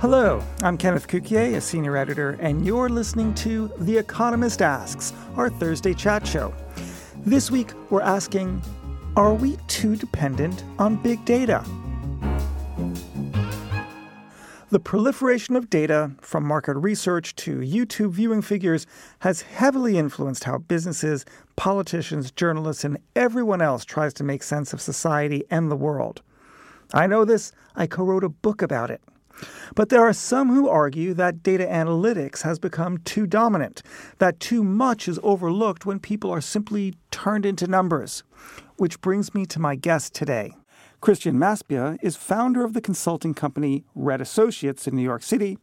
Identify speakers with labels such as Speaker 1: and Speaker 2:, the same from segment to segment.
Speaker 1: Hello, I'm Kenneth Cukier, a senior editor, and you're listening to The Economist Asks, our Thursday chat show. This week, we're asking Are we too dependent on big data? The proliferation of data, from market research to YouTube viewing figures, has heavily influenced how businesses, politicians, journalists, and everyone else tries to make sense of society and the world. I know this, I co wrote a book about it. But there are some who argue that data analytics has become too dominant, that too much is overlooked when people are simply turned into numbers. Which brings me to my guest today. Christian Madsbjerg is founder of the consulting company Red Associates in New York City,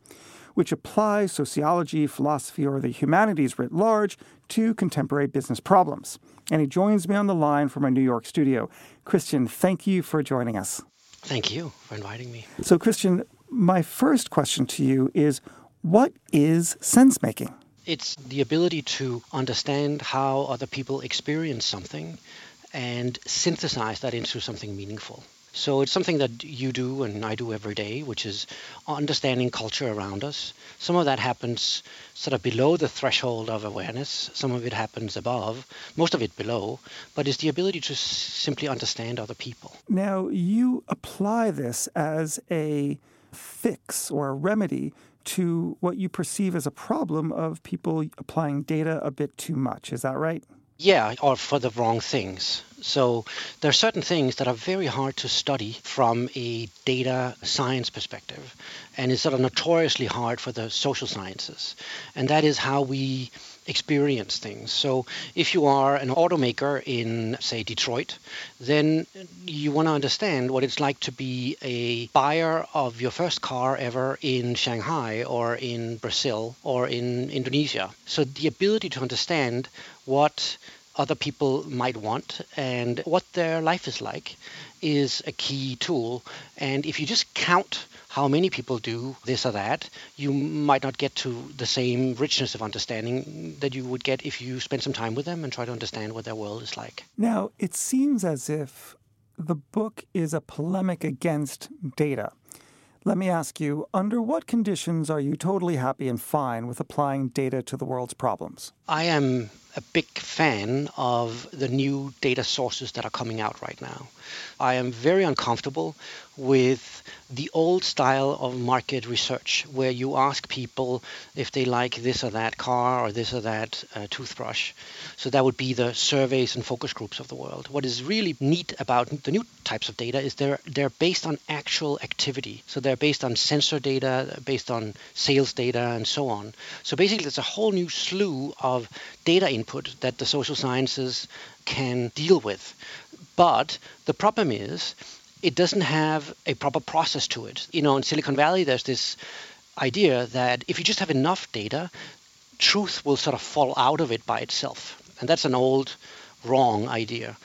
Speaker 1: which applies sociology, philosophy, or the humanities writ large to contemporary business problems. And he joins me on the line from our New York studio. Christian, thank you for joining us.
Speaker 2: Thank you for inviting me.
Speaker 1: So, Christian, my first question to you is what is sense making?
Speaker 2: It's the ability to understand how other people experience something and synthesize that into something meaningful. So it's something that you do and I do every day, which is understanding culture around us. Some of that happens sort of below the threshold of awareness. Some of it happens above, most of it below. But it's the ability to s- simply understand other people.
Speaker 1: Now, you apply this as a fix or a remedy to what you perceive as a problem of people applying data a bit too much. Is that right?
Speaker 2: Yeah, or for the wrong things. So there are certain things that are very hard to study from a data science perspective, and is sort of notoriously hard for the social sciences. And that is how we experience things. So if you are an automaker in, say, Detroit, then you want to understand what it's like to be a buyer of your first car ever in Shanghai or in Brazil or in Indonesia. So the ability to understand what other people might want and what their life is like is a key tool. And if you just count how many people do this or that, you might not get to the same richness of understanding that you would get if you spend some time with them and try to understand what their world is like.
Speaker 1: Now, it seems as if the book is a polemic against data. Let me ask you under what conditions are you totally happy and fine with applying data to the world's problems?
Speaker 2: I am a big fan of the new data sources that are coming out right now. I am very uncomfortable with the old style of market research where you ask people if they like this or that car or this or that uh, toothbrush. So that would be the surveys and focus groups of the world. What is really neat about the new types of data is they're they're based on actual activity. So they're based on sensor data, based on sales data and so on. So basically there's a whole new slew of data input that the social sciences can deal with. But the problem is it doesn't have a proper process to it. You know, in Silicon Valley, there's this idea that if you just have enough data, truth will sort of fall out of it by itself. And that's an old, wrong idea.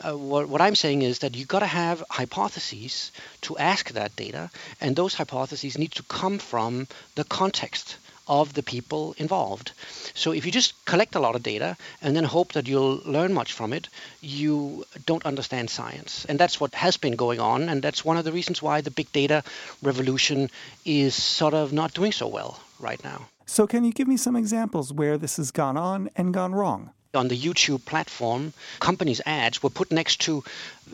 Speaker 2: Uh, what, what, I'm saying is that you've got to have hypotheses to ask that data, and those hypotheses need to come from the context of the people involved. So if you just collect a lot of data and then hope that you'll learn much from it, you don't understand science. And that's what has been going on, and that's one of the reasons why the big data revolution is sort of not doing so well right now.
Speaker 1: So can you give me some examples where this has gone on and gone wrong?
Speaker 2: On the YouTube platform, companies' ads were put next to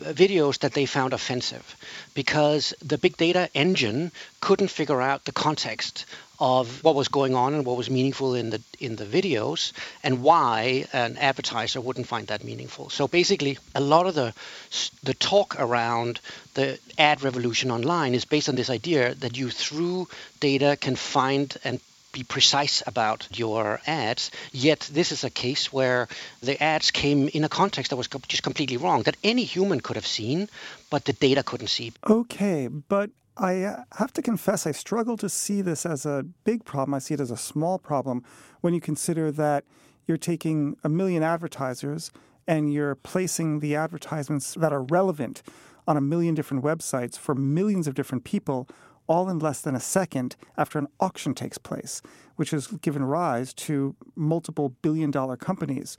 Speaker 2: uh, videos that they found offensive because the big data engine couldn't figure out the context of what was going on and what was meaningful in the in the videos and why an advertiser wouldn't find that meaningful. So basically, a lot of the the talk around the ad revolution online is based on this idea that you through data can find and be precise about your ads. Yet this is a case where the ads came in a context that was just completely wrong, that any human could have seen, but the data couldn't see.
Speaker 1: Okay, but I uh, have to confess, I struggle to see this as a big problem. I see it as a small problem when you consider that you're taking a million advertisers and you're placing the advertisements that are relevant on a million different websites for millions of different people all in less than a second after an auction takes place, which has given rise to multiple billion dollar companies.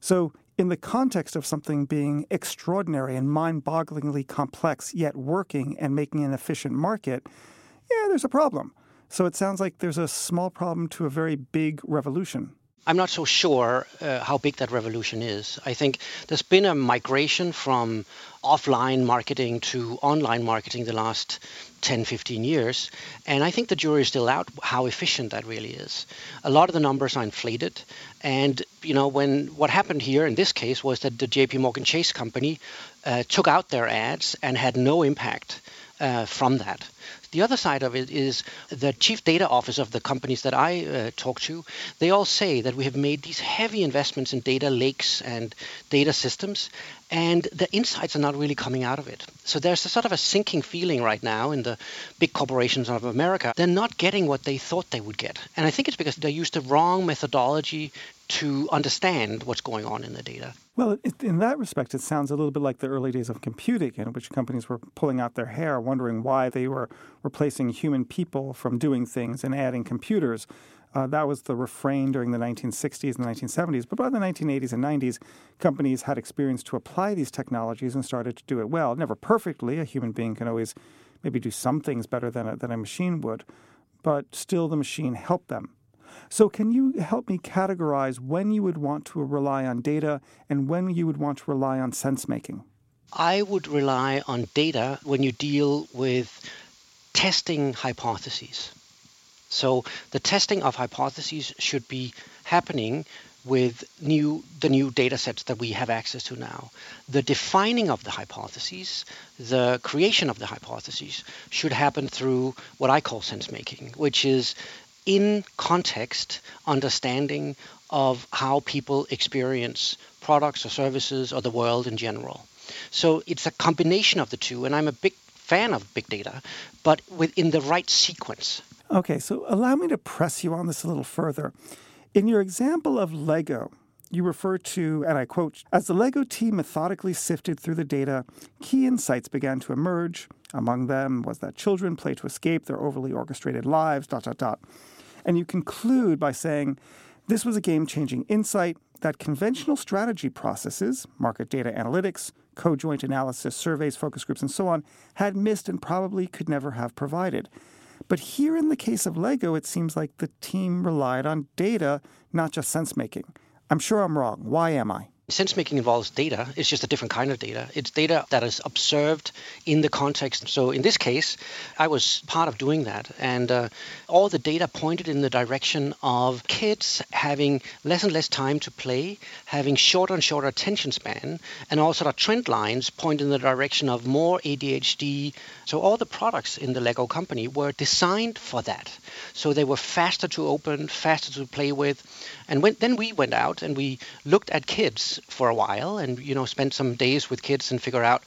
Speaker 1: So, in the context of something being extraordinary and mind bogglingly complex, yet working and making an efficient market, yeah, there's a problem. So, it sounds like there's a small problem to a very big revolution.
Speaker 2: I'm not so sure uh, how big that revolution is. I think there's been a migration from offline marketing to online marketing the last 10, 15 years. And I think the jury is still out how efficient that really is. A lot of the numbers are inflated. And, you know, when what happened here in this case was that the JP Morgan Chase company uh, took out their ads and had no impact uh, from that. The other side of it is the chief data office of the companies that I uh, talk to. They all say that we have made these heavy investments in data lakes and data systems, and the insights are not really coming out of it. So there's a sort of a sinking feeling right now in the big corporations of America. They're not getting what they thought they would get. And I think it's because they used the wrong methodology to understand what's going on in the data.
Speaker 1: Well, it, in that respect, it sounds a little bit like the early days of computing, in which companies were pulling out their hair, wondering why they were replacing human people from doing things and adding computers. Uh, that was the refrain during the 1960s and the 1970s. But by the 1980s and 90s, companies had experience to apply these technologies and started to do it well. Never perfectly. A human being can always maybe do some things better than a, than a machine would, but still the machine helped them. So, can you help me categorize when you would want to rely on data and when you would want to rely on sense making?
Speaker 2: I would rely on data when you deal with testing hypotheses. So, the testing of hypotheses should be happening with new the new data sets that we have access to now. The defining of the hypotheses, the creation of the hypotheses should happen through what I call sense making, which is in context understanding of how people experience products or services or the world in general. So it's a combination of the two, and I'm a big fan of big data, but within the right sequence.
Speaker 1: Okay, so allow me to press you on this a little further. In your example of Lego, you refer to, and I quote, as the LEGO team methodically sifted through the data, key insights began to emerge. Among them was that children play to escape their overly orchestrated lives, dot, dot, dot. And you conclude by saying, this was a game changing insight that conventional strategy processes, market data analytics, conjoint analysis, surveys, focus groups, and so on, had missed and probably could never have provided. But here in the case of Lego, it seems like the team relied on data, not just sense making. I'm sure I'm wrong. Why am I?
Speaker 2: Sense making involves data. It's just a different kind of data. It's data that is observed in the context. So in this case, I was part of doing that. And uh, all the data pointed in the direction of kids having less and less time to play, having shorter and shorter attention span, and also the trend lines point in the direction of more ADHD. So all the products in the Lego company were designed for that. So they were faster to open, faster to play with. And when, then we went out and we looked at kids for a while and you know spend some days with kids and figure out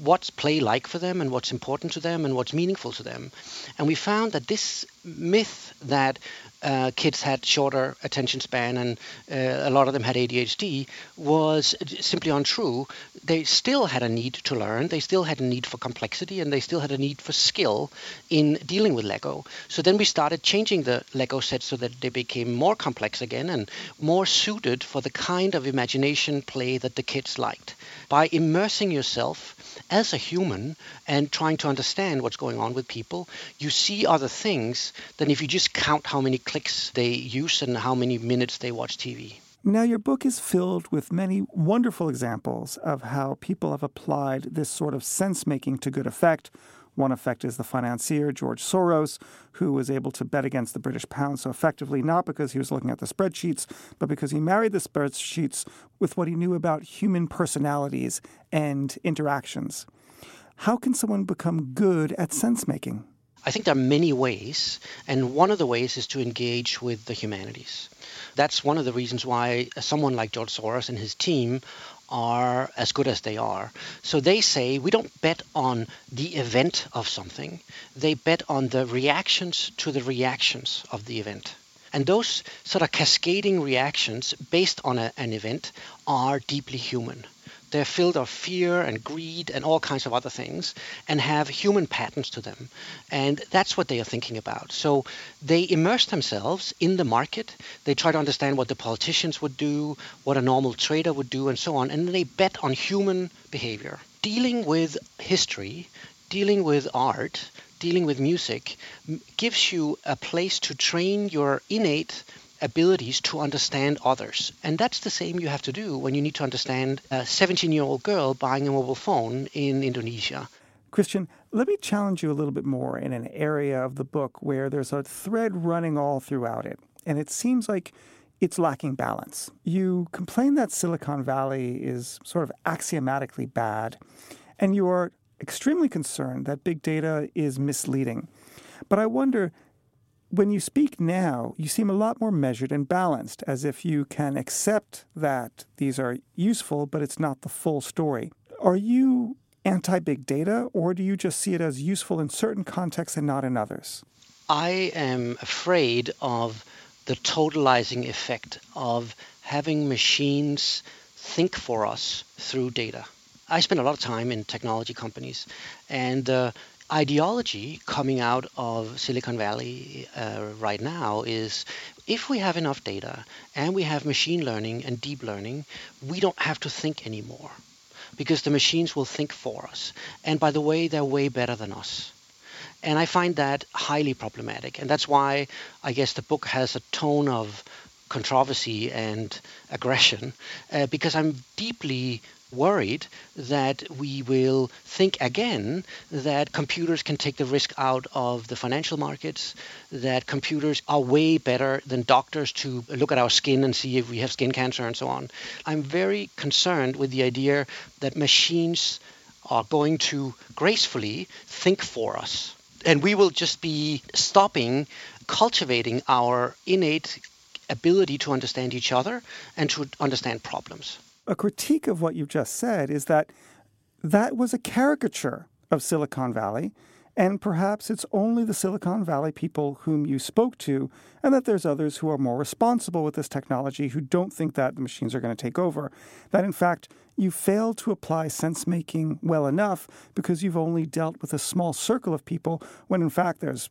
Speaker 2: what's play like for them and what's important to them and what's meaningful to them. And we found that this myth that uh, kids had shorter attention span and uh, a lot of them had ADHD was simply untrue. They still had a need to learn, they still had a need for complexity, and they still had a need for skill in dealing with Lego. So then we started changing the Lego sets so that they became more complex again and more suited for the kind of imagination play that the kids liked. By immersing yourself as a human and trying to understand what's going on with people, you see other things than if you just count how many clicks they use and how many minutes they watch TV.
Speaker 1: Now, your book is filled with many wonderful examples of how people have applied this sort of sense making to good effect one effect is the financier, George Soros, who was able to bet against the British pound so effectively, not because he was looking at the spreadsheets, but because he married the spreadsheets with what he knew about human personalities and interactions. How can someone become good at sense making?
Speaker 2: I think there are many ways, and one of the ways is to engage with the humanities. That's one of the reasons why someone like George Soros and his team are as good as they are. So they say we don't bet on the event of something, they bet on the reactions to the reactions of the event. And those sort of cascading reactions based on a, an event are deeply human. They're filled of fear and greed and all kinds of other things and have human patterns to them. And that's what they are thinking about. So they immerse themselves in the market. They try to understand what the politicians would do, what a normal trader would do, and so on. And they bet on human behavior. Dealing with history, dealing with art, dealing with music gives you a place to train your innate abilities to understand others. And that's the same you have to do when you need to understand a 17 year old girl buying a mobile phone in Indonesia.
Speaker 1: Christian, let me challenge you a little bit more in an area of the book where there's a thread running all throughout it. And it seems like it's lacking balance. You complain that Silicon Valley is sort of axiomatically bad, and you are extremely concerned that big data is misleading. But I wonder when you speak now, you seem a lot more measured and balanced, as if you can accept that these are useful, but it's not the full story. Are you anti big data, or do you just see it as useful in certain contexts and not in others?
Speaker 2: I am afraid of the totalizing effect of having machines think for us through data. I spend a lot of time in technology companies, and uh, ideology coming out of Silicon Valley uh, right now is if we have enough data and we have machine learning and deep learning, we don't have to think anymore because the machines will think for us. And by the way, they're way better than us. And I find that highly problematic. And that's why I guess the book has a tone of controversy and aggression uh, because I'm deeply worried that we will think again that computers can take the risk out of the financial markets, that computers are way better than doctors to look at our skin and see if we have skin cancer and so on. I'm very concerned with the idea that machines are going to gracefully think for us. And we will just be stopping cultivating our innate ability to understand each other and to understand problems
Speaker 1: a critique of what you've just said is that that was a caricature of Silicon Valley, and perhaps it's only the Silicon Valley people whom you spoke to, and that there's others who are more responsible with this technology who don't think that the machines are going to take over. That, in fact, you fail to apply sense making well enough because you've only dealt with a small circle of people, when in fact there's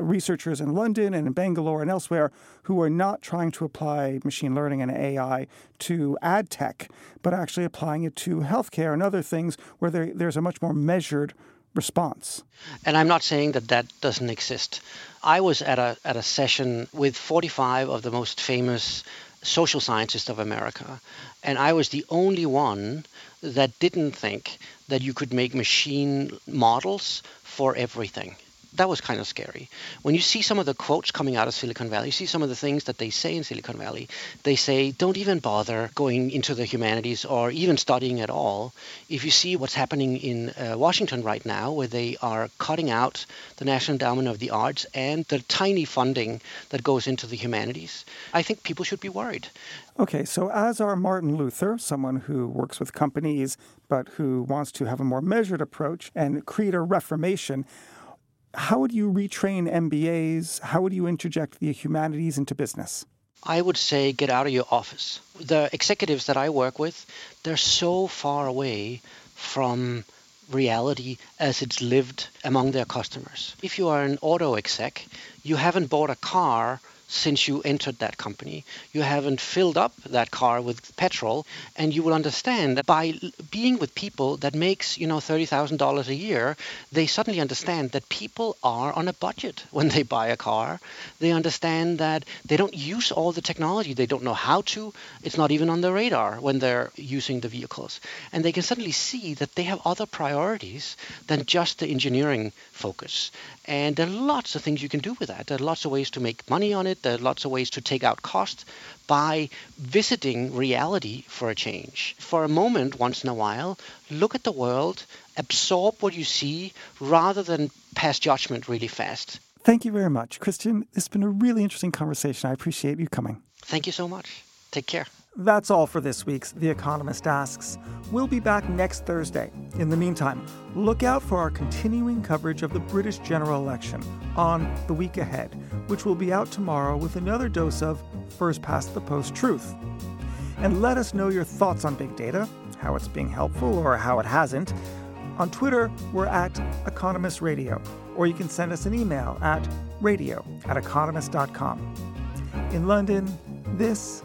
Speaker 1: researchers in London and in Bangalore and elsewhere who are not trying to apply machine learning and AI to ad tech, but actually applying it to healthcare and other things where there, there's a much more measured response.
Speaker 2: And I'm not saying that that doesn't exist. I was at a at a session with 45 of the most famous social scientists of America, and I was the only one that didn't think that you could make machine models for everything that was kind of scary. When you see some of the quotes coming out of Silicon Valley, you see some of the things that they say in Silicon Valley. They say, don't even bother going into the humanities or even studying at all. If you see what's happening in uh, Washington right now, where they are cutting out the National Endowment of the Arts and the tiny funding that goes into the humanities, I think people should be worried.
Speaker 1: Okay, so as our Martin Luther, someone who works with companies but who wants to have a more measured approach and create a reformation, how would you retrain MBAs? How would you interject the humanities into business?
Speaker 2: I would say get out of your office. The executives that I work with, they're so far away from reality as it's lived among their customers. If you are an auto exec, you haven't bought a car since you entered that company. You haven't filled up that car with petrol, and you will understand that by being with people that makes you know thirty thousand dollars a year, they suddenly understand that people are on a budget when they buy a car. They understand that they don't use all the technology. They don't know how to. It's not even on the radar when they're using the vehicles, and they can suddenly see that they have other priorities than just the engineering focus. And there are lots of things you can do with that. There are lots of ways to make money on it it. There are lots of ways to take out cost by visiting reality for a change. For a moment, once in a while, look at the world, absorb what you see rather than pass judgment really fast.
Speaker 1: Thank you very much. Christian, it's been a really interesting conversation. I appreciate you coming.
Speaker 2: Thank you so much. Take care.
Speaker 1: That's all for this week's The Economist Asks. We'll be back next Thursday. In the meantime, look out for our continuing coverage of the British general election on The Week Ahead, which will be out tomorrow with another dose of first past the post truth. And let us know your thoughts on big data, how it's being helpful or how it hasn't. On Twitter, we're at Economist Radio, or you can send us an email at radio at economist.com. In London, this